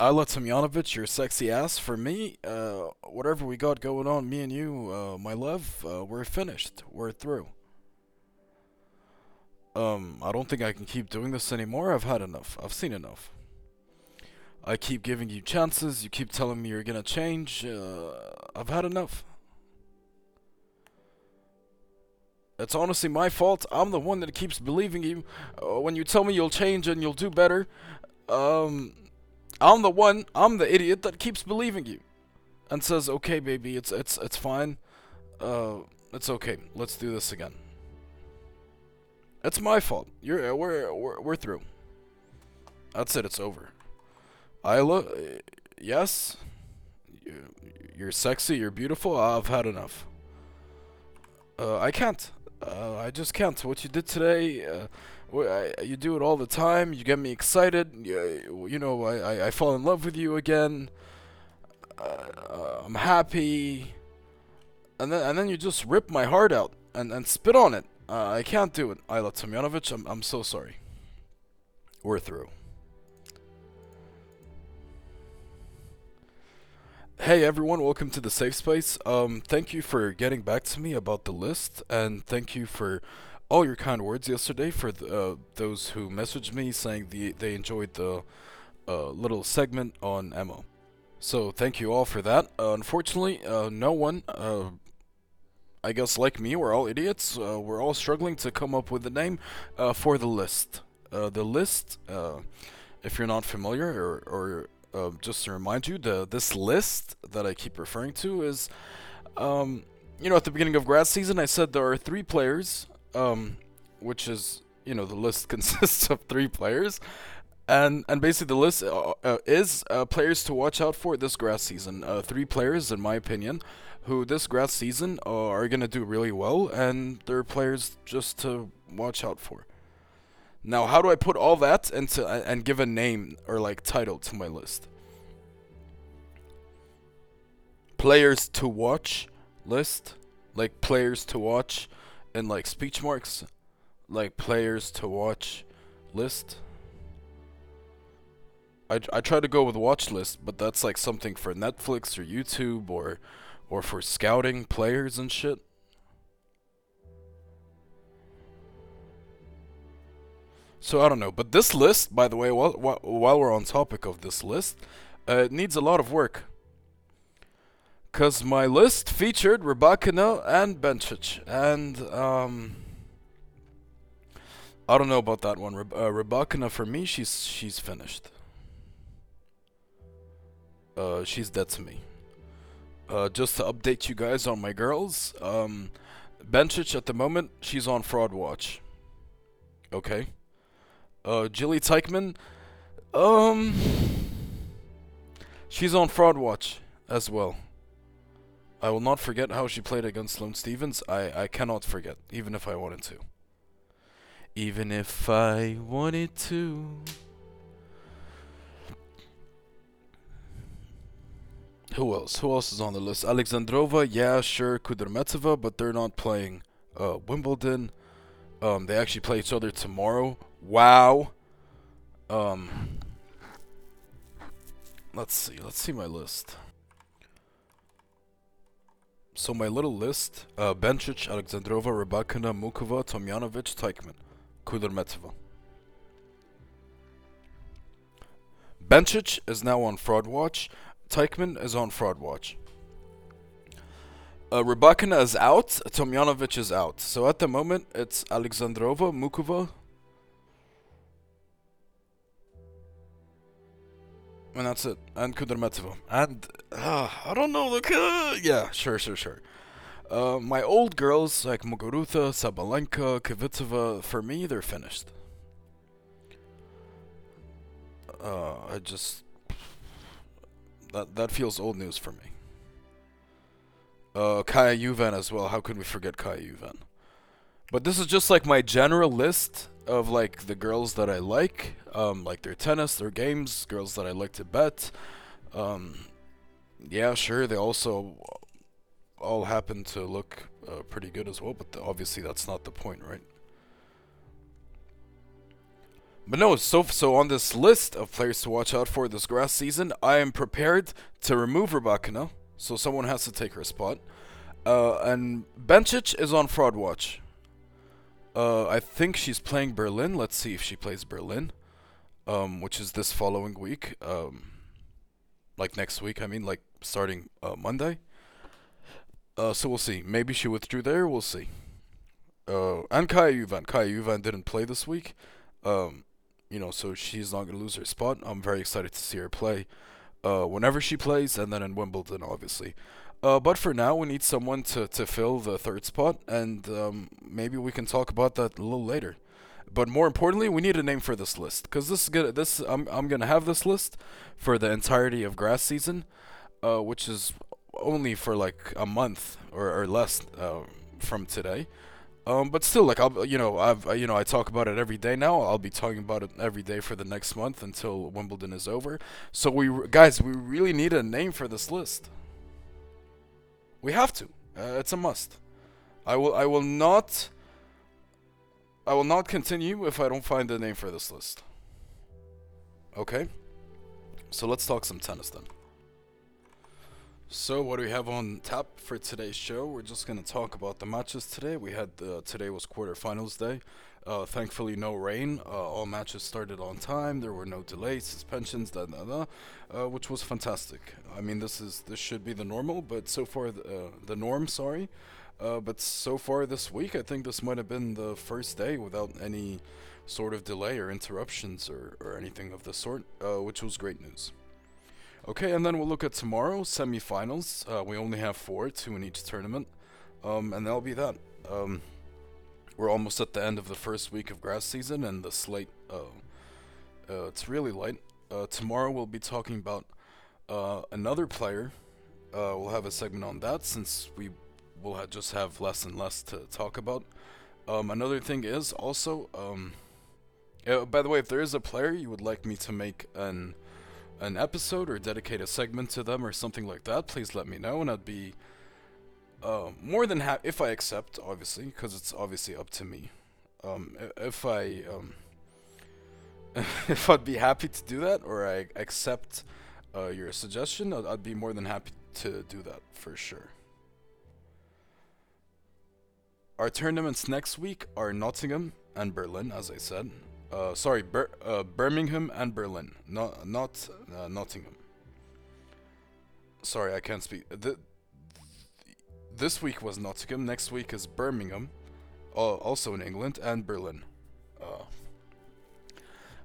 Ajla Tomljanovic, your sexy ass. For me, uh, whatever we got going on, me and you, uh, my love, uh, we're finished. We're through. Um, I don't think I can keep doing this anymore. I've had enough. I've seen enough. I keep giving you chances. You keep telling me you're gonna change. Uh, I've had enough. It's honestly my fault. I'm the one that keeps believing you. Uh, when you tell me you'll change and you'll do better, um, I'm the one. I'm the idiot that keeps believing you, and says, "Okay, baby, it's it's it's fine. Uh, it's okay. Let's do this again." It's my fault. You're uh, we're we're, we're through. That's it. It's over. Uh, yes. You, you're sexy. You're beautiful. I've had enough. Uh, I can't. Uh, I just can't. What you did today, uh, you do it all the time. You get me excited. You, know, I, I, I fall in love with you again. Uh, I'm happy. And then, and then you just rip my heart out and, and spit on it. Uh, I can't do it. Ajla Tomljanovic, I'm, I'm so sorry. We're through. Hey everyone, welcome to the safe space. Um, thank you for getting back to me about the list, and thank you for all your kind words yesterday for th- uh, those who messaged me saying the, they enjoyed the uh, little segment on Emma. So thank you all for that. Uh, unfortunately, uh, no one, uh, I guess like me, we're all idiots. Uh, we're all struggling to come up with a name for the list. The list, if you're not familiar or, or uh, just to remind you, the this list that I keep referring to is, um, you know, at the beginning of grad season, I said there are three players, um, which is, you know, the list consists of three players, and and basically the list uh, uh, is uh, players to watch out for this grass season. Uh, three players, in my opinion, who this grass season uh, are gonna do really well, and they're players just to watch out for. Now, how do I put all that into and give a name or like title to my list? Players to watch list, like players to watch, and like speech marks, like players to watch list. I I try to go with watch list, but that's like something for Netflix or YouTube or or for scouting players and shit. So I don't know, but this list, by the way, while while, we're on topic of this list, uh, it needs a lot of work. Cause my list featured Rybakina and Bencic, and um, I don't know about that one. Reb- uh, Rybakina for me, she's she's finished. Uh, she's dead to me. Uh, just to update you guys on my girls, um, Bencic at the moment, she's on fraud watch. Okay. Uh, Jilly Teichmann, um, she's on fraud watch as well. I will not forget how she played against Sloane Stevens. I, I cannot forget, even if I wanted to. Even if I wanted to. Who else? Who else is on the list? Alexandrova, yeah, sure. Kudermetova, but they're not playing uh, Wimbledon. Um, they actually play each other tomorrow. Wow. Um, let's see. Let's see my list. So my little list: uh, Bencic, Alexandrova, Rybakina, Muchova, Tomljanovic, Teichmann, Kudermetova. Bencic is now on fraud watch. Teichmann is on fraud watch. Uh, Rybakina is out. Tomljanovic is out. So at the moment, it's Alexandrova, Muchova, and that's it. And Kudermetova. And uh, I don't know. Look, yeah, sure, sure, sure. Uh, my old girls like Muguruza, Sabalenka, Kvitova, for me, they're finished. Uh, I just that that feels old news for me. Uh, Kaja Juvan as well. How could we forget Kaja Juvan? But this is just like my general list of like the girls that I like, um, like their tennis, their games, girls that I like to bet. Um, yeah, sure, they also all happen to look uh, pretty good as well, but the, obviously that's not the point, right? But no, so so on this list of players to watch out for this grass season, I am prepared to remove Rybakina, so someone has to take her spot. Uh, and Bencic is on fraud watch. Uh, I think she's playing Berlin. Let's see if she plays Berlin, um, which is this following week. Um, like next week, I mean, like starting uh, Monday. Uh, so we'll see. Maybe she withdrew there. We'll see. Uh, and Kaja Juvan. Kaja Juvan didn't play this week. Um, you know, so she's not gonna lose her spot. I'm very excited to see her play. Uh, whenever she plays, and then in Wimbledon, obviously. Uh, but for now, we need someone to, to fill the third spot, and um, maybe we can talk about that a little later. But more importantly, we need a name for this list because this is gonna this I'm I'm gonna have this list for the entirety of grass season, uh, which is only for like a month or, or less uh, from today. Um, but still, like I'll, you know, I've, you know, I talk about it every day now. I'll be talking about it every day for the next month until Wimbledon is over. So we, guys, we really need a name for this list. We have to. Uh, it's a must. I will. I will not. I will not continue if I don't find a name for this list. Okay. So let's talk some tennis then. So what do we have on tap for today's show? We're just gonna talk about the matches today. We had uh, today was quarterfinals day. Uh, thankfully, no rain. Uh, all matches started on time. There were no delays, suspensions, da da da, uh, which was fantastic. I mean, this is this should be the normal, but so far the, uh, the norm. Sorry, but so far this week, I think this might have been the first day without any sort of delay or interruptions or, or anything of the sort, which was great news. Okay, and then we'll look at tomorrow semifinals. Uh, we only have four, two in each tournament, um, and that'll be that. Um, we're almost at the end of the first week of grass season, and the slate uh, uh, it's really light. Uh, tomorrow we'll be talking about uh, another player. Uh, we'll have a segment on that since we will ha just have less and less to talk about. Um, another thing is also, um, by the way, if there is a player you would like me to make an an episode or dedicate a segment to them or something like that, please let me know, and I'd be uh, more than happy if I accept, obviously, because it's obviously up to me. Um, if I um, if I'd be happy to do that, or I accept uh, your suggestion, I'd, I'd be more than happy to do that for sure. Our tournaments next week are Nottingham and Berlin, as I said. Uh, sorry, Bir uh, Birmingham and Berlin, not not uh, Nottingham. Sorry, I can't speak. The, this week was Nottingham. Next week is Birmingham, also in England, and Berlin. Uh,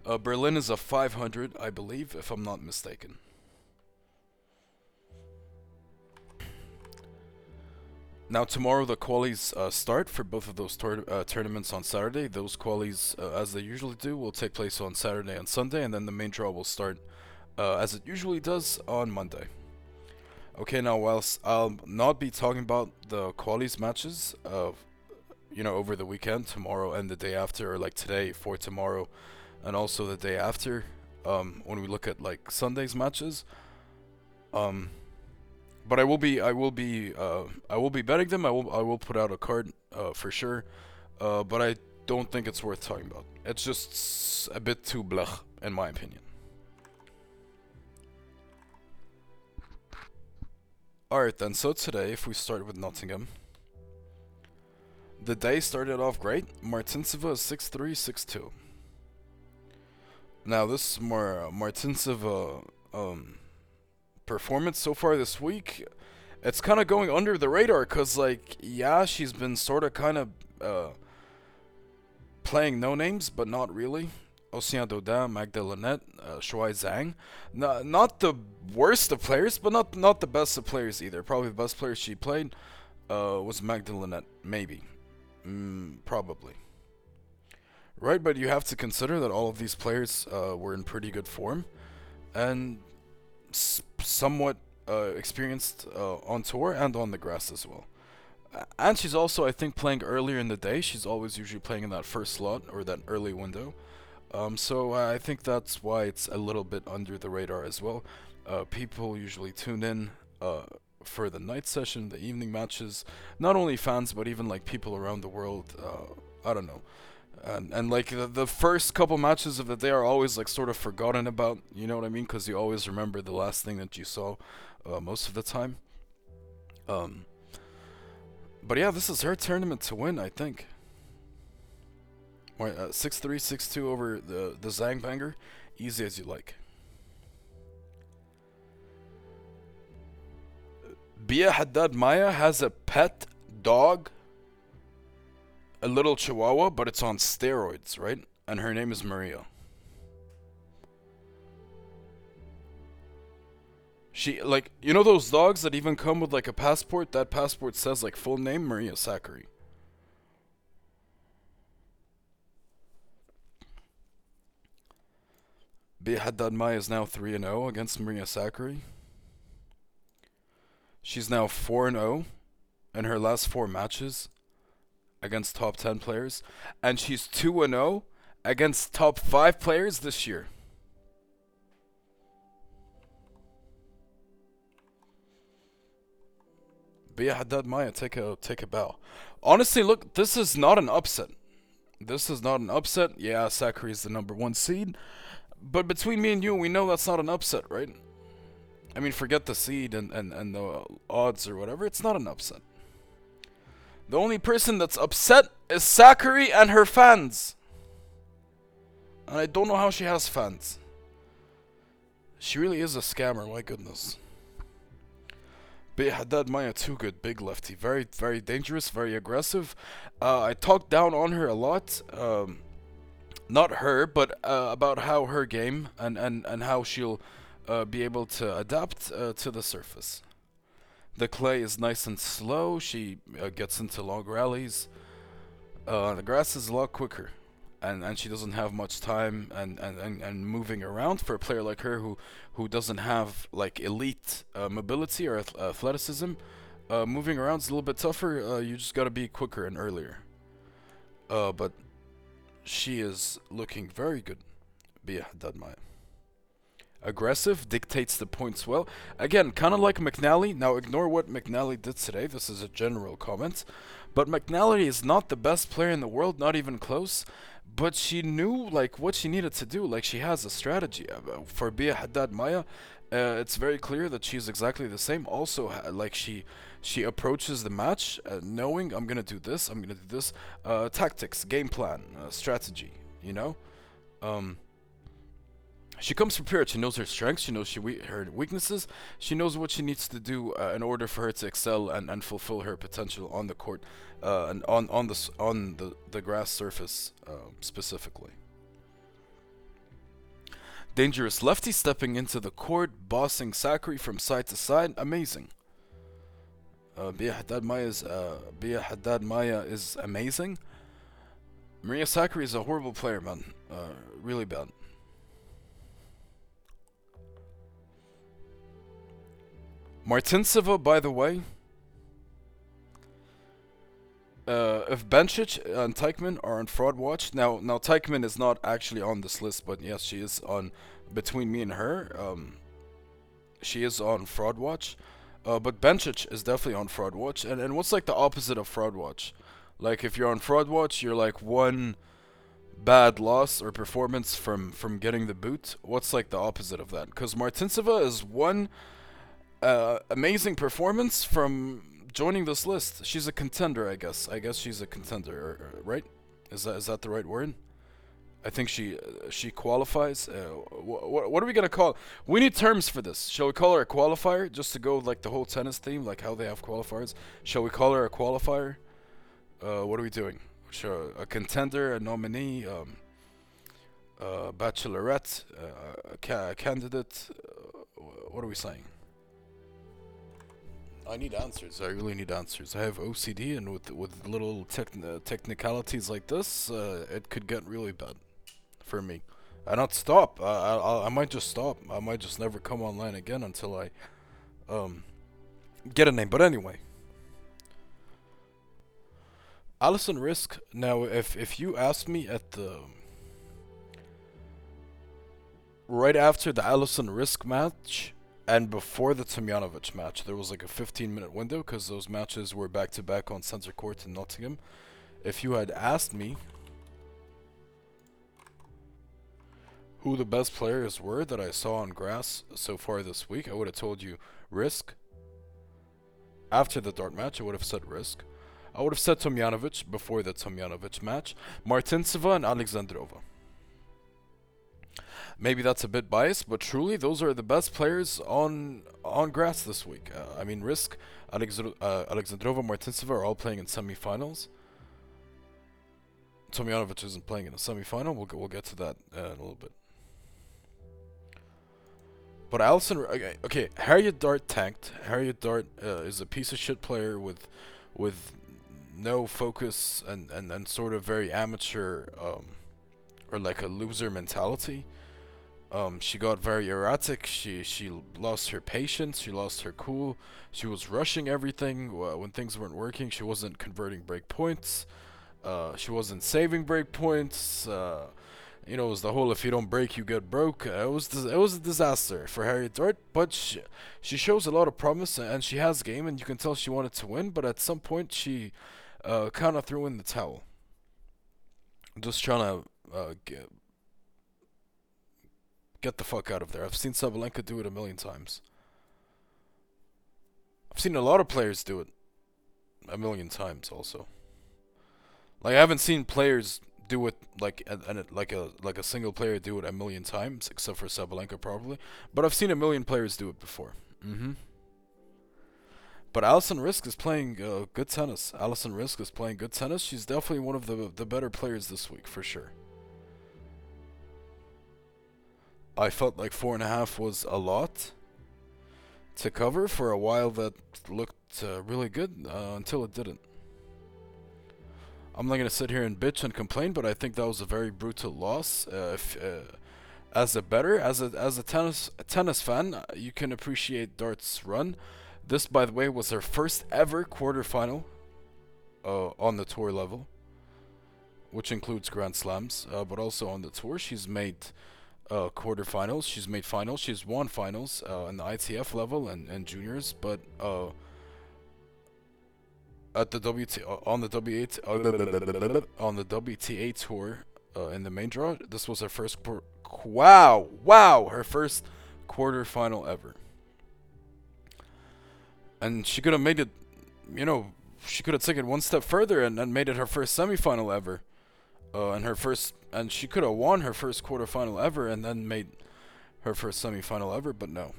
uh, Berlin is a 500, I believe, if I'm not mistaken. Now tomorrow the qualies uh, start for both of those uh, tournaments on Saturday. Those qualies, uh, as they usually do, will take place on Saturday and Sunday, and then the main draw will start, uh, as it usually does, on Monday. Okay, now whilst I'll not be talking about the qualies matches, you know, over the weekend, tomorrow and the day after, or like today for tomorrow, and also the day after, um, when we look at like Sunday's matches, um, but I will be I will be uh, I will be betting them. I will I will put out a card uh, for sure. Uh, but I don't think it's worth talking about. It's just a bit too blech in my opinion. Alright then, so today if we start with Nottingham. The day started off great. Martincova is 6-3, 6-2. Now this Mar Martincova um performance so far this week, it's kind of going under the radar because, like, yeah, she's been sort of kind of uh, playing no names, but not really. Oceane Dodin, Magda Linette, uh, Shuai Zhang. No, not the worst of players, but not not the best of players either. Probably the best player she played uh, was Magda Linette, maybe. Mm, probably. Right, but you have to consider that all of these players uh, were in pretty good form. And somewhat uh, experienced uh, on tour and on the grass as well. And she's also, I think, playing earlier in the day. She's always usually playing in that first slot or that early window. Um, so I think that's why it's a little bit under the radar as well. Uh, people usually tune in uh, for the night session, the evening matches. Not only fans, but even like people around the world. Uh, I don't know. Uh, and and like the, the first couple matches of the day are always like sort of forgotten about. You know what I mean? Because you always remember the last thing that you saw, uh, most of the time. Um. But yeah, this is her tournament to win, I think. Uh, six three six two over the the Zhang Banger, easy as you like. Bia Haddad Maia has a pet dog a little chihuahua, but it's on steroids, right? And her name is Maria. She like you know those dogs that even come with like a passport. That passport says like full name Maria. Bia Haddad Maia is now 3 0 against Maria Sakkari. She's now 4 0 in her last four matches against top 10 players, and she's 2 0 against top 5 players this year. Bia Haddad Maia, take a take a bow. Honestly, look, this is not an upset. This is not an upset. Yeah, Sakkari is the number one seed, but between me and you, we know that's not an upset, right? I mean, forget the seed and, and, and the odds or whatever. It's not an upset. The only person that's upset is Sakkari and her fans. And I don't know how she has fans. She really is a scammer, my goodness. But Haddad Maia too good, big lefty. Very, very dangerous, very aggressive. Uh, I talked down on her a lot. Um, not her, but uh, about how her game and, and, and how she'll uh, be able to adapt uh, to the surface. The clay is nice and slow. She uh, gets into long rallies. Uh, the grass is a lot quicker. And, and she doesn't have much time and, and, and, and moving around for a player like her who, who doesn't have like elite uh, mobility or ath- athleticism. Uh, moving around is a little bit tougher. Uh, you just got to be quicker and earlier. Uh, but she is looking very good. Haddad Maia aggressive, dictates the points well. Again, kind of like McNally. Now, ignore what McNally did today. This is a general comment. But McNally is not the best player in the world, not even close. But she knew like what she needed to do. Like she has a strategy. Uh, for Bia Haddad Maia, uh, it's very clear that she's exactly the same. Also, like she she approaches the match uh, knowing I'm gonna do this, I'm gonna do this. Uh, tactics, game plan, uh, strategy. You know. Um, she comes prepared. She knows her strengths. She knows she we- her weaknesses. She knows what she needs to do uh, in order for her to excel and, and fulfill her potential on the court uh, and on on the on the the grass surface uh, specifically. Dangerous lefty stepping into the court, bossing Sakkari from side to side. Amazing. Uh, Bia Haddad Maia is uh, Bia Maia is amazing. Maria Sakkari is a horrible player, man. Uh, really bad. Martincova, by the way, uh, if Bencic and Teichmann are on fraud watch, now now Teichmann is not actually on this list, but yes, she is on. Between me and her, um, she is on fraud watch. Uh, but Bencic is definitely on fraud watch. And and what's like the opposite of fraud watch? Like if you're on fraud watch, you're like one bad loss or performance from from getting the boot. What's like the opposite of that? Because Martincova is one uh, amazing performance from joining this list. She's a contender, I guess. I guess she's a contender, right? Is that is that the right word? I think she uh, she qualifies. Uh, wh- what are we gonna call? We need terms for this. Shall we call her a qualifier, just to go like the whole tennis theme, like how they have qualifiers? Shall we call her a qualifier? Uh, what are we doing? Sure, a contender, a nominee, um, a bachelorette, uh, a, ca- a candidate. Uh, what are we saying? I need answers. I really need answers. I have OCD, and with with little techn- uh, technicalities like this, uh, it could get really bad for me. I not stop. I, I I might just stop. I might just never come online again until I um get a name. But anyway, Alison Riske. Now, if if you asked me at the right after the Alison Riske match and before the Tomljanovic match, there was like a 15 minute window because those matches were back to back on Centre Court in Nottingham. If you had asked me who the best players were that I saw on grass so far this week, I would have told you Riske. After the dart match, I would have said Riske. I would have said Tomljanovic before the Tomljanovic match, Martincova and Alexandrova. Maybe that's a bit biased, but truly, those are the best players on on grass this week. Uh, I mean, Riske, uh, Alexandrova, Martincova are all playing in semifinals. Tomljanovic isn't playing in a semifinal. We'll we'll get to that uh, in a little bit. But Allison, okay, okay, Harriet Dart tanked. Harriet Dart uh, is a piece of shit player with, with no focus and, and, and sort of very amateur, um, or like a loser mentality. Um, she got very erratic. She she lost her patience. She lost her cool. She was rushing everything uh, when things weren't working. She wasn't converting break points. Uh, she wasn't saving break points. Uh, you know, it was the whole if you don't break, you get broke. Uh, it was it was a disaster for Harriet Dart, but she, she shows a lot of promise and she has game, and you can tell she wanted to win. But at some point, she uh, kind of threw in the towel. Just trying to uh, get get the fuck out of there. I've seen Sabalenka do it a million times. I've seen a lot of players do it a million times also. Like I haven't seen players do it like and like a like a single player do it a million times, except for Sabalenka probably. But I've seen a million players do it before. Mm-hmm. But Alison Riske is playing uh, good tennis. Alison Riske is playing good tennis. She's definitely one of the the better players this week for sure. I felt like four and a half was a lot to cover for a while. That looked uh, really good uh, until it didn't. I'm not gonna sit here and bitch and complain, but I think that was a very brutal loss. Uh, if, uh, as a bettor, as a as a tennis a tennis fan, uh, you can appreciate Dart's run. This, by the way, was her first ever quarterfinal uh, on the tour level, which includes Grand Slams, but also on the tour. She's made uh, quarterfinals, she's made finals, she's won finals uh, in the ITF level and, and juniors, but uh, at the WT uh, on the W8 uh, on the WTA tour uh, in the main draw. This was her first wow wow her first quarterfinal ever, and she could have made it. You know, she could have taken one step further and, and made it her first semifinal ever, uh, and her first and she could have won her first quarterfinal ever and then made her first semifinal ever, but no.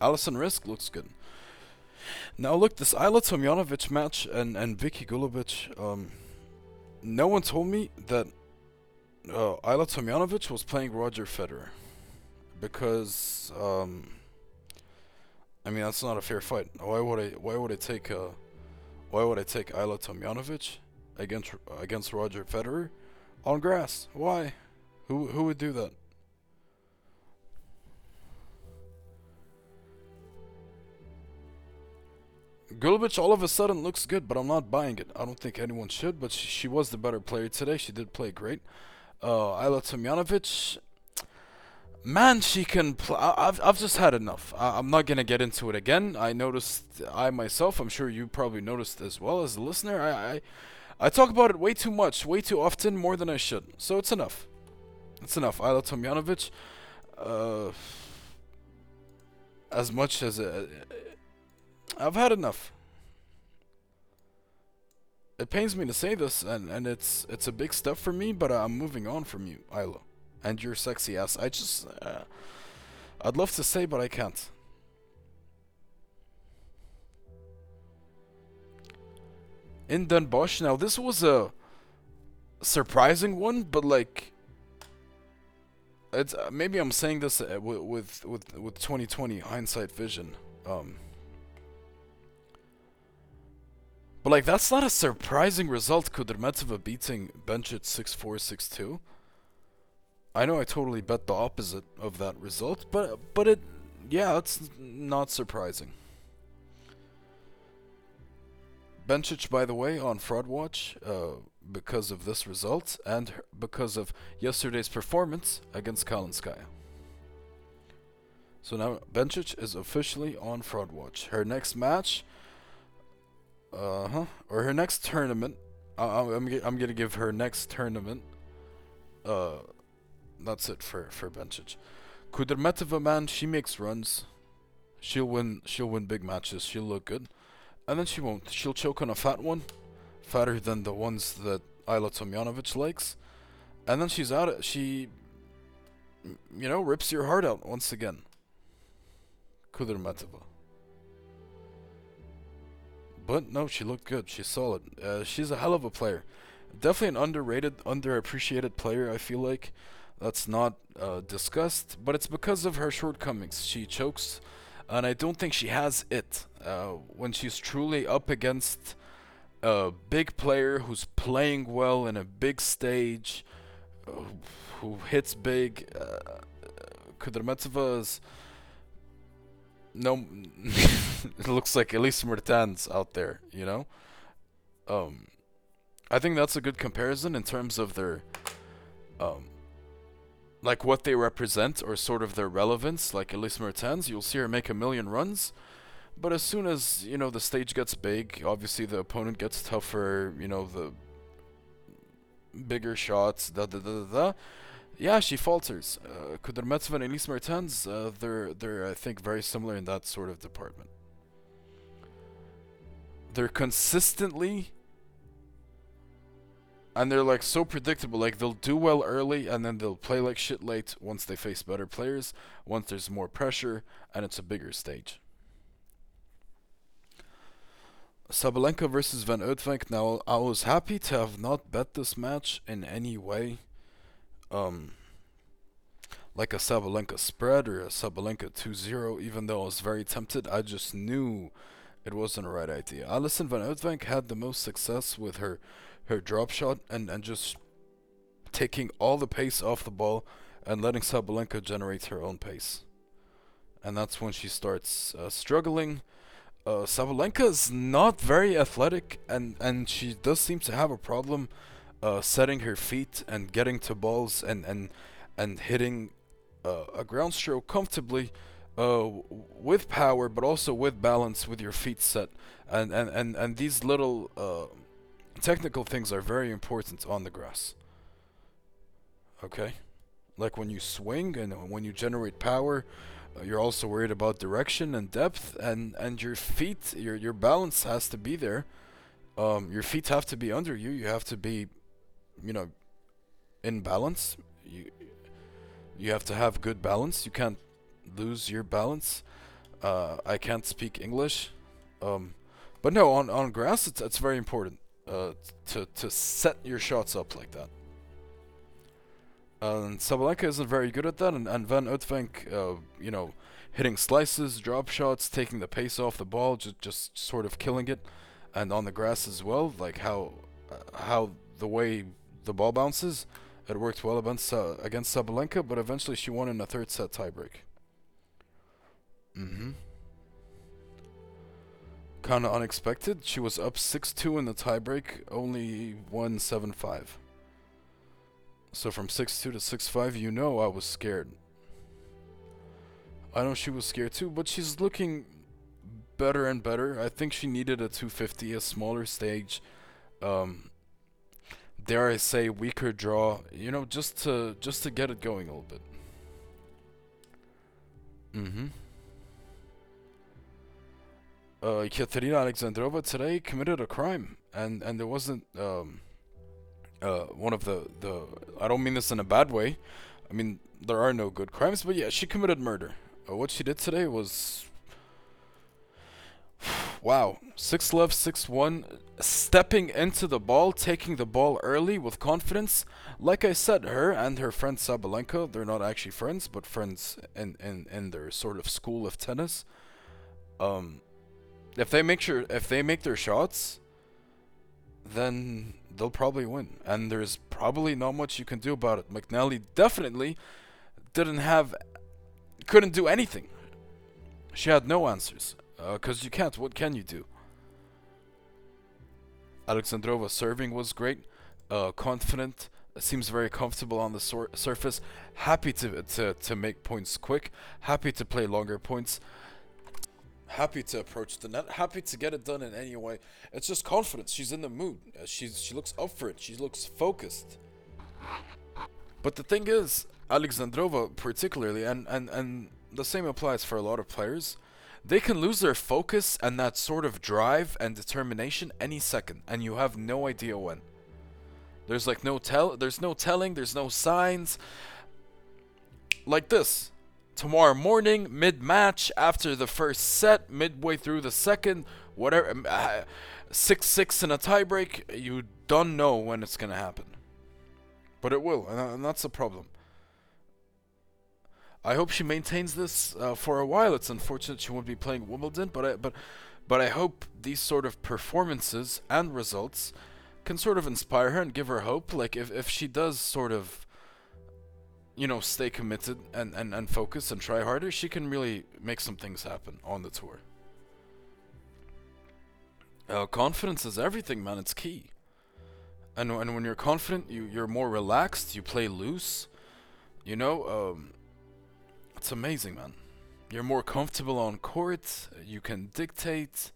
Alison Riske looks good. Now look, this Ajla Tomljanovic match and, and Vicky Golubic, um, no one told me that uh, Ajla Tomljanovic was playing Roger Federer. Because, um, I mean, that's not a fair fight. Why would I, why would I take, uh, why would I take Ajla Tomljanovic against, against Roger Federer on grass? Why? Who, who would do that? Golubic all of a sudden looks good, but I'm not buying it. I don't think anyone should, but she, she was the better player today. She did play great. Uh, Ajla Tomljanovic, man, she can play. I've, I've just had enough. I, am not going to get into it again. I noticed, I myself, I'm sure you probably noticed as well as a listener, I, I, I talk about it way too much, way too often, more than I should. So it's enough. It's enough. Ajla Tomljanovic, uh, as much as... Uh, I've had enough. It pains me to say this, and, and it's it's a big step for me, but I'm moving on from you, Ajla. And your sexy ass. I just... Uh, I'd love to say, but I can't. In Den Bosch. Now, this was a surprising one, but like... It's, uh, maybe I'm saying this uh, with, with with with 2020 hindsight vision. Um, But like that's not a surprising result, Kudermetova beating Bencic 6-4, 6-2. I know I totally bet the opposite of that result, but but it yeah, it's not surprising. Bencic, by the way, on Fraud Watch, uh, because of this result and because of yesterday's performance against Kalinskaya. So now Bencic is officially on Fraud Watch. Her next match uh huh. Or her next tournament. Uh, I'm I'm gonna give her next tournament. Uh, that's it for for Bencic. Kudermetova, man, she makes runs. She'll win. She'll win big matches. She'll look good, and then she won't. She'll choke on a fat one, fatter than the ones that Ajla Tomljanovic likes, and then she's out. She, you know, rips your heart out once again. Kudermetova. But no, she looked good. She's solid. Uh, she's a hell of a player. Definitely an underrated, underappreciated player. I feel like that's not uh, discussed, but it's because of her shortcomings. She chokes, and I don't think she has it uh, when she's truly up against a big player who's playing well in a big stage, uh, who hits big. Uh, is no, it looks like Elise Mertens out there, you know. Um, I think that's a good comparison in terms of their, um, like what they represent or sort of their relevance. Like Elise Mertens, you'll see her make a million runs, but as soon as you know the stage gets big, obviously the opponent gets tougher. You know the bigger shots, da da da da. da yeah, she falters. Uh, Kudermetova and Elise Mertens, uh, they're they're I think very similar in that sort of department. They're consistently and they're like so predictable. Like they'll do well early and then they'll play like shit late once they face better players, once there's more pressure and it's a bigger stage. Sabalenka versus Van Uytvanck. Now I was happy to have not bet this match in any way um, like a Sabalenka spread or a Sabalenka 2-0, even though I was very tempted, I just knew it wasn't the right idea. Alison van Uytvanck had the most success with her her drop shot and, and just taking all the pace off the ball and letting Sabalenka generate her own pace. And that's when she starts uh, struggling. Uh, Sabalenka is not very athletic, and, and she does seem to have a problem uh, setting her feet and getting to balls and and and hitting uh, a ground stroke comfortably uh, with power, but also with balance with your feet set. And and and, and these little uh, technical things are very important on the grass. Okay, like when you swing and when you generate power. Uh, you're also worried about direction and depth, and, and your feet, your your balance has to be there. Um, your feet have to be under you. You have to be you know, in balance. You you have to have good balance. You can't lose your balance. Uh, I can't speak English, um, but no, on on grass it's it's very important uh, to to set your shots up like that. and Sabalenka isn't very good at that, and, and Van Uytvanck, uh, you know, hitting slices, drop shots, taking the pace off the ball, just just sort of killing it, and on the grass as well, like how uh, how the way the ball bounces. It worked well against, uh, against Sabalenka, but eventually she won in a third set tiebreak. Mm-hmm. Kinda unexpected. She was up 6-2 in the tiebreak, only won 7-5. So from 6-2 to 6-5, you know I was scared. I know she was scared too, but she's looking better and better. I think she needed a 250, a smaller stage. Um, dare I say, weaker draw, you know, just to just to get it going a little bit. Mm-hmm. Uh, Katerina Alexandrova today committed a crime, and and there wasn't um, uh, one of the the. I don't mean this in a bad way. I mean there are no good crimes, but yeah, she committed murder. Uh, what she did today was Wow, six left, six one, stepping into the ball, taking the ball early with confidence. Like I said, her and her friend Sabalenka, they're not actually friends, but friends in in in their sort of school of tennis. Um, if they make sure, if they make their shots, then they'll probably win, and there's probably not much you can do about it. McNally definitely didn't have, couldn't do anything. She had no answers. Uh, you can't. What can you do? Alexandrova serving was great. Uh, confident. Seems very comfortable on the surface. Happy to, to, to make points quick. Happy to play longer points. Happy to approach the net. Happy to get it done in any way. It's just confidence. She's in the mood. Uh, she's she looks up for it. She looks focused. But the thing is, Alexandrova particularly, and, and, and the same applies for a lot of players, they can lose their focus and that sort of drive and determination any second, and you have no idea when. There's like no tell there's no telling, there's no signs. Like this. Tomorrow morning, mid match, after the first set, midway through the second, whatever uh, six six in a tiebreak, you don't know when it's gonna happen. But it will, and, and that's the problem. I hope she maintains this uh, for a while. It's unfortunate she won't be playing Wimbledon, but I, but but I hope these sort of performances and results can sort of inspire her and give her hope. Like if if she does sort of you know stay committed and and and focus and try harder, she can really make some things happen on the tour. Uh, confidence is everything, man. It's key. And and when you're confident, you you're more relaxed. You play loose. You know. Um, it's amazing, man. You're more comfortable on court. You can dictate.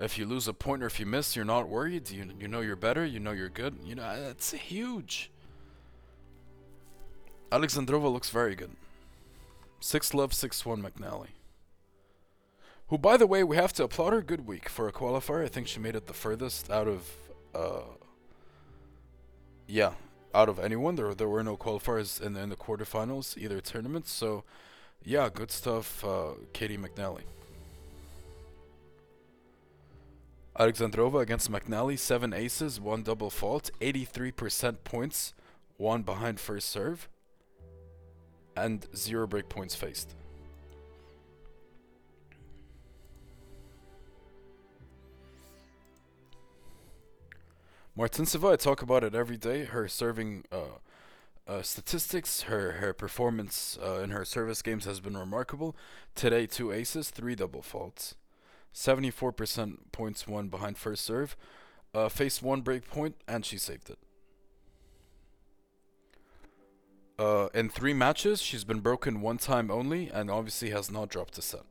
If you lose a point or if you miss, you're not worried. You you know you're better. You know you're good. You know that's huge. Alexandrova looks very good. Six love, six one McNally. Who, by the way, we have to applaud her. Good week for a qualifier. I think she made it the furthest out of. Uh, yeah, out of anyone. There there were no qualifiers in the, in the quarterfinals either tournaments. So yeah, good stuff, uh, Caty McNally. Alexandrova against McNally, seven aces, one double fault, 83% points, one behind first serve, and zero break points faced. Martincova, I talk about it every day. Her serving uh, uh, statistics. Her her performance uh, in her service games has been remarkable. Today, two aces, three double faults, seventy-four percent points won behind first serve. Uh, faced one break point and she saved it. Uh, in three matches, she's been broken one time only, and obviously has not dropped a set.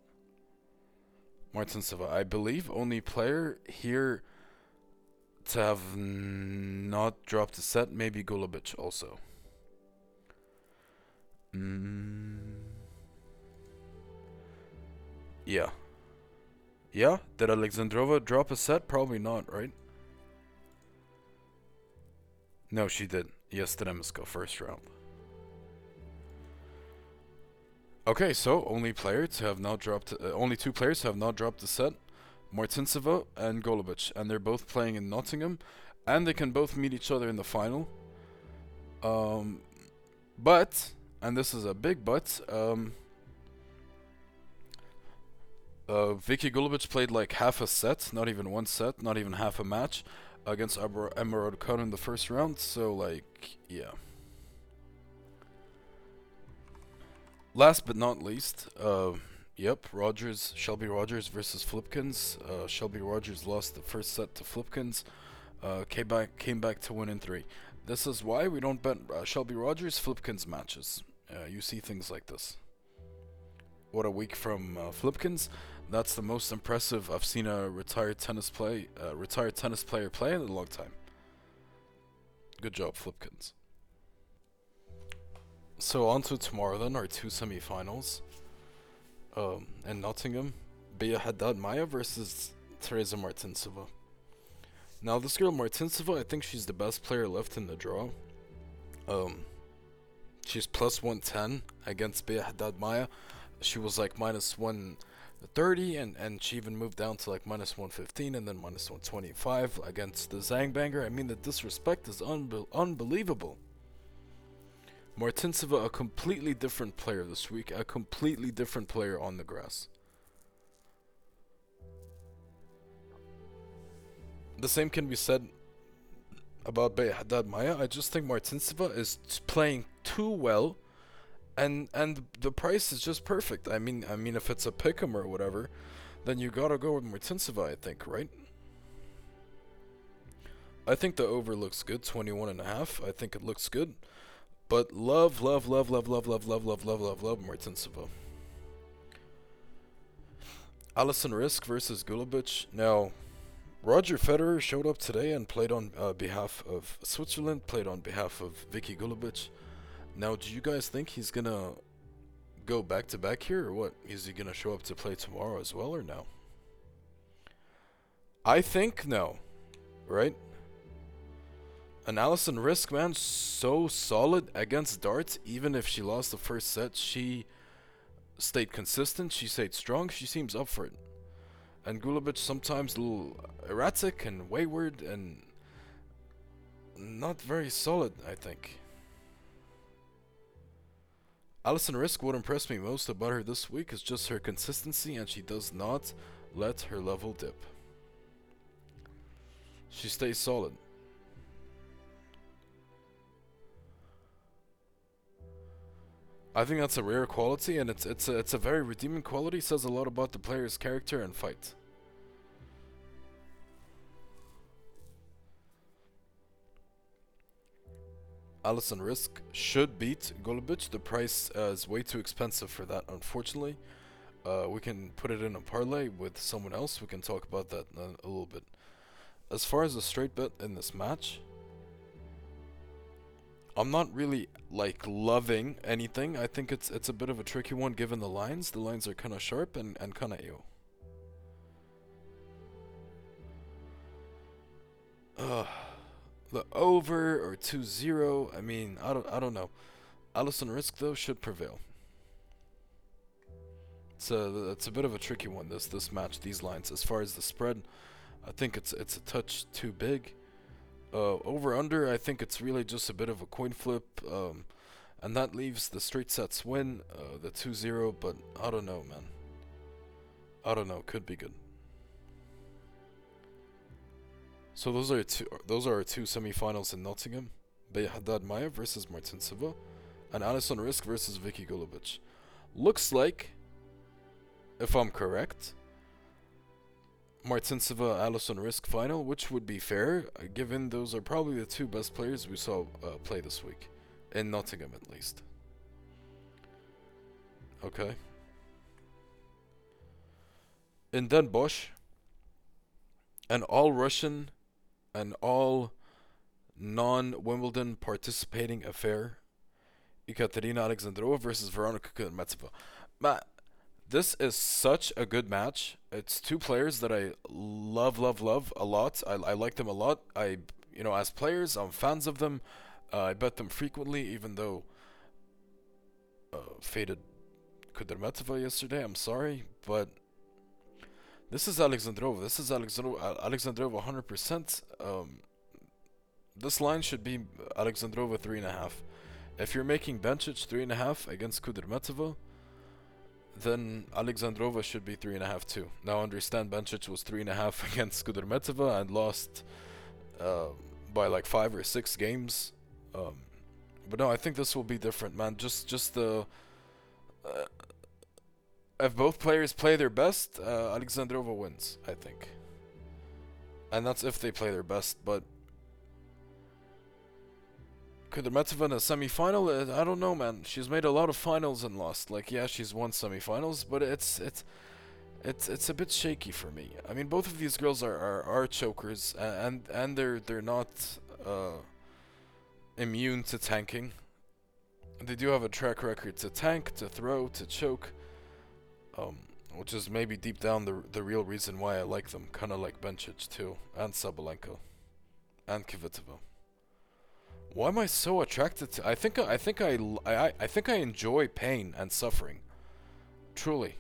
Martincova, I believe, only player here to have not dropped a set, maybe Golubic also. Mm. Yeah. Yeah? Did Alexandrova drop a set? Probably not, right? No, she did. Yes, Yastremska, first round. Okay, so only player to have not dropped, uh, only two players have not dropped the set, Martincova and Golubic, and they're both playing in Nottingham, and they can both meet each other in the final. Um, but and this is a big but. Um, uh, Vicky Golubic played like half a set, not even one set, not even half a match, against Emma Raducanu in the first round. So like, yeah. Last but not least, uh, yep, Rogers, Shelby Rogers versus Flipkens. Uh, Shelby Rogers lost the first set to Flipkens. Uh, came back, came back to win in three. This is why we don't bet uh, Shelby Rogers Flipkens matches. Uh, you see things like this. What a week from uh, Flipkens. That's the most impressive I've seen a retired tennis play, retired tennis player play in a long time. Good job, Flipkens. So on to tomorrow then, our two semifinals. Um, in Nottingham, Bia Haddad Maia versus Tereza Martincova. Now this girl Martincova, I think she's the best player left in the draw. Um, she's plus 110 against Bia Haddad Maia. She was like minus 130, and, and she even moved down to like minus 115 and then minus 125 against the Zhang Banger. I mean, the disrespect is unbe- unbelievable. Martincova, a completely different player this week, a completely different player on the grass. The same can be said about Bia Haddad Maia. I just think Martincova is playing too well, and and the price is just perfect. I mean, I mean, if it's a pick'em or whatever, then you gotta go with Martincova. I think, right? I think the over looks good, 21 and a half. I think it looks good. But love, love, love, love, love, love, love, love, love, love, love Martincova. Alison Riske versus Golubic. Now, Roger Federer showed up today and played on uh, behalf of Switzerland, played on behalf of Vicky Golubic. Now, do you guys think he's gonna go back to back here, or what? Is he gonna show up to play tomorrow as well, or no? I think no, right? And Alison Riske, man, so solid against darts. Even if she lost the first set, she stayed consistent. She stayed strong. She seems up for it. And Golubic sometimes a little erratic and wayward and not very solid, I think. Alison Riske, what impressed me most about her this week is just her consistency and she does not let her level dip. She stays solid. I think that's a rare quality, and it's it's a, it's a very redeeming quality. Says a lot about the player's character and fight. Alison Riske should beat Golubic. The price uh, is way too expensive for that, unfortunately. Uh, we can put it in a parlay with someone else. We can talk about that a, a little bit. As far as a straight bet in this match, I'm not really like loving anything. I think it's it's a bit of a tricky one given the lines. The lines are kind of sharp and and kind of ew. Uh, the over or 2-0. I mean, I don't I don't know. Alison Riske though should prevail. It's a it's a bit of a tricky one this this match these lines as far as the spread. I think it's it's a touch too big. Uh, over under, I think it's really just a bit of a coin flip, um, and that leaves the straight sets win, uh, the 2-0. But I don't know, man. I don't know. Could be good. So those are two. Those are our two semifinals in Nottingham: Bia Maia versus Martincova, and Alison Riske versus Vicky Golubic. Looks like, if I'm correct, Martincova Alison Riske final, which would be fair, uh, given those are probably the two best players we saw uh, play this week. In Nottingham, at least. Okay. In Den Bosch, an all Russian and all non Wimbledon participating affair, Ekaterina Alexandrova versus Veronika Kudermetova. Matt, this is such a good match. It's two players that I love, love, love a lot. I, I like them a lot. I, you know, as players, I'm fans of them. Uh, I bet them frequently, even though uh, faded Kudermetova yesterday. I'm sorry, but this is Alexandrova. This is Alexandrova. Alexandrova 100%. Um, this line should be Alexandrova three and a half. If you're making Bencic three and a half against Kudermetova, then Alexandrova should be three and a half too. Now understand Bencic was three and a half against Kudermetova and lost uh, by like five or six games. Um, but no, I think this will be different, man. Just just the uh, if both players play their best, uh, Alexandrova wins. I think, and that's if they play their best. But Kudermetova in a semi-final? Uh, I don't know, man. She's made a lot of finals and lost. Like, yeah, she's won semi-finals, but it's it's it's it's a bit shaky for me. I mean, both of these girls are are, are chokers, and and they're they're not uh, immune to tanking. They do have a track record to tank, to throw, to choke, um, which is maybe deep down the the real reason why I like them. Kind of like Bencic too, and Sabalenka, and Kvitova. Why am I so attracted to? I think I think I, I I think I enjoy pain and suffering. Truly.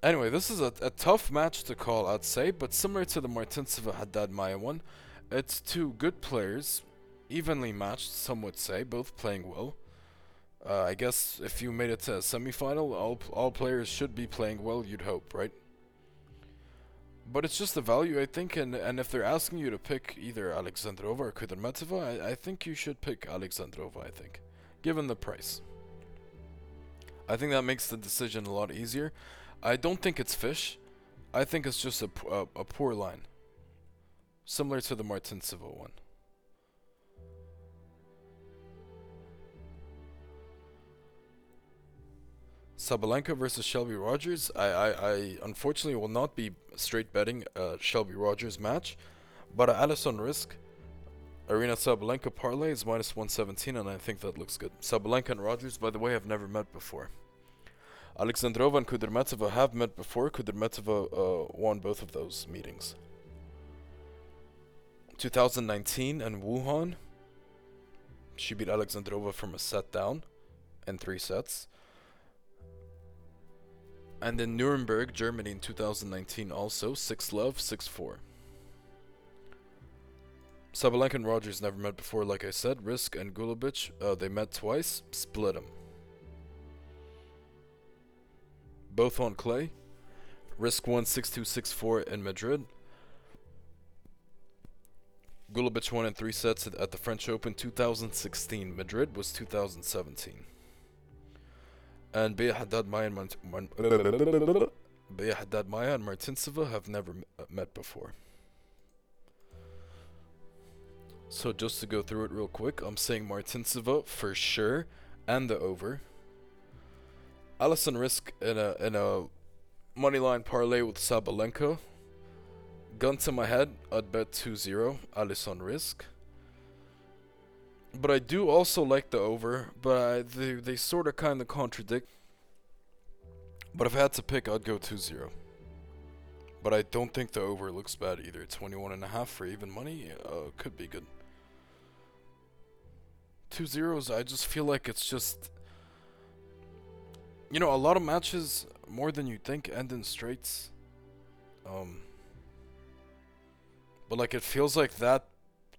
Anyway, this is a, a tough match to call, I'd say, but similar to the Martincova Haddad Maia one, it's two good players, evenly matched, some would say, both playing well. Uh, I guess if you made it to a semifinal, all all players should be playing well. You'd hope, right? But it's just the value, I think, and and if they're asking you to pick either Alexandrova or Kudermetova, I, I think you should pick Alexandrova, I think, given the price. I think that makes the decision a lot easier. I don't think it's fish. I think it's just a, a, a poor line. Similar to the Martincova one. Sabalenka versus Shelby Rogers. I, I, I unfortunately will not be straight betting a Shelby Rogers match, but Alison Riske Aryna Sabalenka parlay is minus 117, and I think that looks good. Sabalenka and Rogers, by the way, have never met before. Alexandrova and Kudermetova have met before. Kudermetova uh, won both of those meetings. 2019 and Wuhan, she beat Alexandrova from a set down in three sets. And in Nuremberg, Germany in 2019 also, 6 love, 6 4. Sabalenka and Rogers never met before, like I said. Riske and Golubic, uh, they met twice, split them. Both on clay. Riske won 6 2 6 4 in Madrid. Golubic won in three sets at the French Open 2016. Madrid was 2017. And Bia Maia and, Mart- Maia and Martincova have never uh, met before. So just to go through it real quick, I'm saying Martincova for sure and the over. Alison Riske in a in a moneyline parlay with Sabalenka. Gun to my head, I'd bet 2-0 Alison Riske. But I do also like the over, but I, they they sort of kind of contradict. But if I had to pick, I'd go 2-0. But I don't think the over looks bad either. 21 and a half for even money uh, could be good two zeros, I just feel like it's just. You know, a lot of matches, more than you think, end in straights. Um. But, like, it feels like that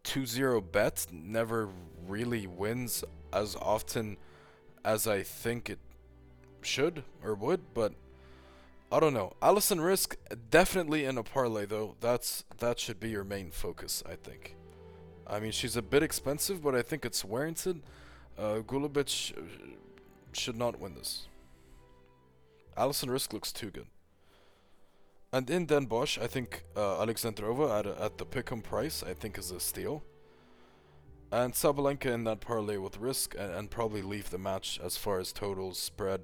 2 0 bet never really wins as often as I think it should or would, but. I don't know. Alison Riske definitely in a parlay though. That's that should be your main focus, I think. I mean, she's a bit expensive, but I think it's warranted. Uh, Golubic should not win this. Alison Riske looks too good. And in Den Bosch, I think uh, Alexandrova at, at the pick'em price, I think is a steal. And Sabalenka in that parlay with Riske, and, and probably leave the match as far as totals, spread.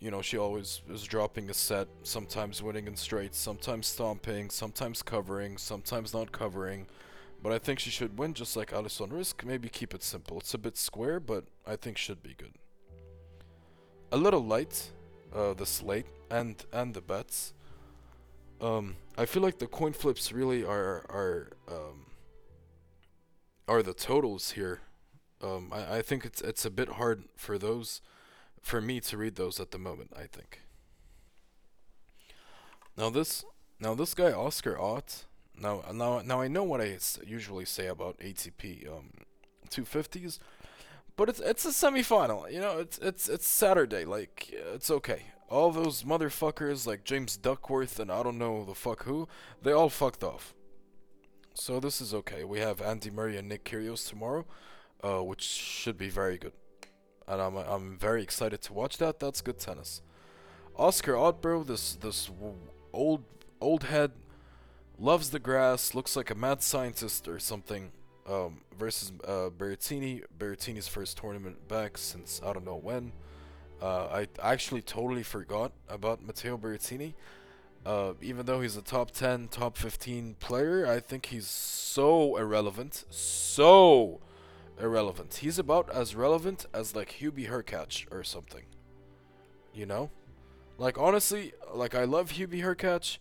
You know, she always is dropping a set, sometimes winning in straight, sometimes stomping, sometimes covering, sometimes not covering. But I think she should win just like Alison Riske. Maybe keep it simple. It's a bit square, but I think should be good. A little light, uh, the slate and and the bets. Um, I feel like the coin flips really are are um, are the totals here. Um, I, I think it's it's a bit hard for those, for me to read those at the moment. I think. Now this now this guy Oscar Otte now, now, now I know what I usually say about ATP um, 250s, but it's it's a semifinal. You know, it's it's it's Saturday. Like it's okay. All those motherfuckers like James Duckworth and I don't know the fuck who, they all fucked off. So this is okay. We have Andy Murray and Nick Kyrgios tomorrow, uh, which should be very good, and I'm I'm very excited to watch that. That's good tennis. Oscar Oddbro, this this old old head loves the grass, looks like a mad scientist or something. Um, versus uh, Berrettini. Berrettini's first tournament back since I don't know when. Uh, I actually totally forgot about Matteo Berrettini. Uh, even though he's a top 10, top 15 player, I think he's so irrelevant. So irrelevant. He's about as relevant as like Hubie Hurkacz or something. You know? Like honestly, like I love Hubie Hurkacz.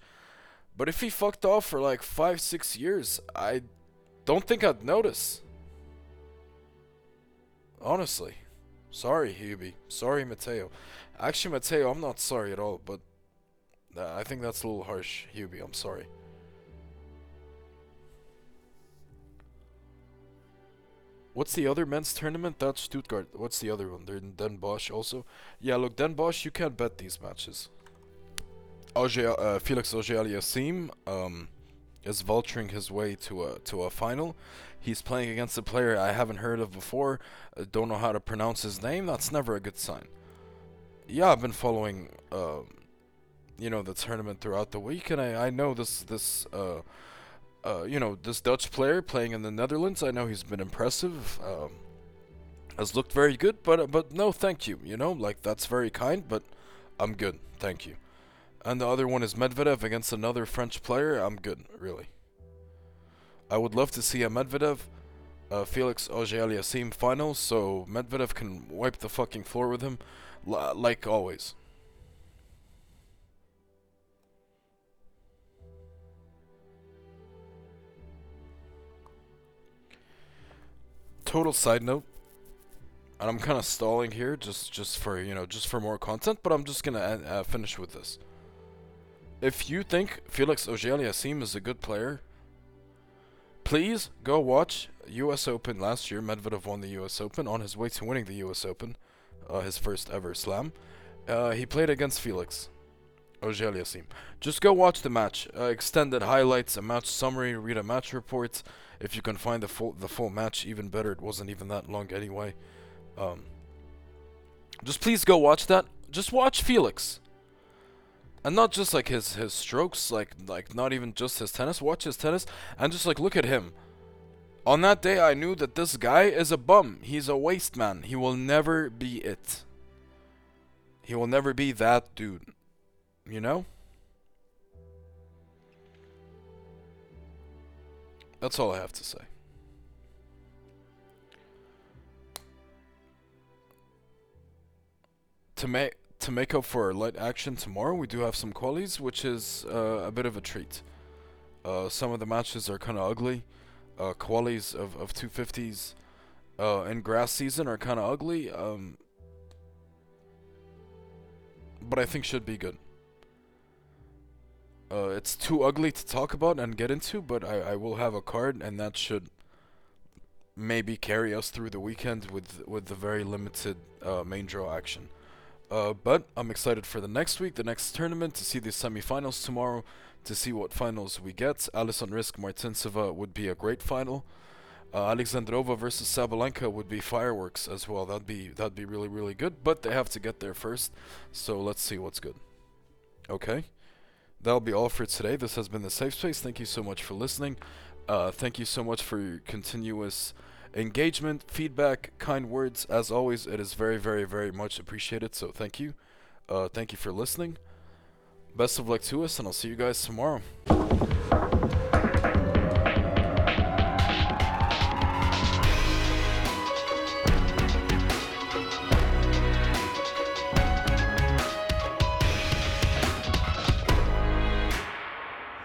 But if he fucked off for like five, six years, I don't think I'd notice. Honestly. Sorry, Hubie. Sorry, Matteo. Actually, Matteo, I'm not sorry at all, but uh, I think that's a little harsh, Hubie. I'm sorry. What's the other men's tournament? That's Stuttgart. What's the other one? They're in Den Bosch also. Yeah, look, Den Bosch, you can't bet these matches. Uh, Felix Auger-Aliassime um, is vulturing his way to a to a final. He's playing against a player I haven't heard of before. Uh, don't know how to pronounce his name. That's never a good sign. Yeah, I've been following, uh, you know, the tournament throughout the week, and I I know this this uh, uh, you know this Dutch player playing in the Netherlands. I know he's been impressive. Um, has looked very good, but but no, thank you. You know, like that's very kind, but I'm good. Thank you and the other one is Medvedev against another French player, I'm good, really. I would love to see a Medvedev uh, Felix Auger-Aliassime so Medvedev can wipe the fucking floor with him, li- like always. Total side note, and I'm kind of stalling here, just just for you know, just for more content, but I'm just gonna uh, finish with this. If you think Felix Auger-Aliassime is a good player, please go watch U.S. Open last year. Medvedev won the U.S. Open on his way to winning the U.S. Open, uh, his first ever slam. Uh, he played against Felix Auger-Aliassime. Just go watch the match. Uh, extended highlights, a match summary, read a match report. If you can find the full the full match, even better. It wasn't even that long anyway. Um, just please go watch that. Just watch Felix. And not just like his his strokes, like like not even just his tennis. Watch his tennis and just like look at him. On that day, I knew that this guy is a bum. He's a waste man. He will never be it. He will never be that dude. You know? That's all I have to say. To make to make up for our light action tomorrow, we do have some qualies, which is uh, a bit of a treat. Uh, some of the matches are kind of ugly. Uh, qualies of, of 250s uh, in grass season are kind of ugly, um, but I think should be good. Uh, it's too ugly to talk about and get into, but I, I will have a card, and that should maybe carry us through the weekend with with the very limited uh, main draw action. Uh, but I'm excited for the next week, the next tournament, to see the semifinals tomorrow, to see what finals we get. Alison Riske Martincova would be a great final. Uh, Alexandrova versus Sabalenka would be fireworks as well. That'd be that'd be really really good. But they have to get there first. So let's see what's good. Okay, that'll be all for today. This has been the Safe Space. Thank you so much for listening. Uh, thank you so much for your continuous engagement, feedback, kind words. As always, it is very, very, very much appreciated. So thank you. Uh, thank you for listening. Best of luck to us, and I'll see you guys tomorrow.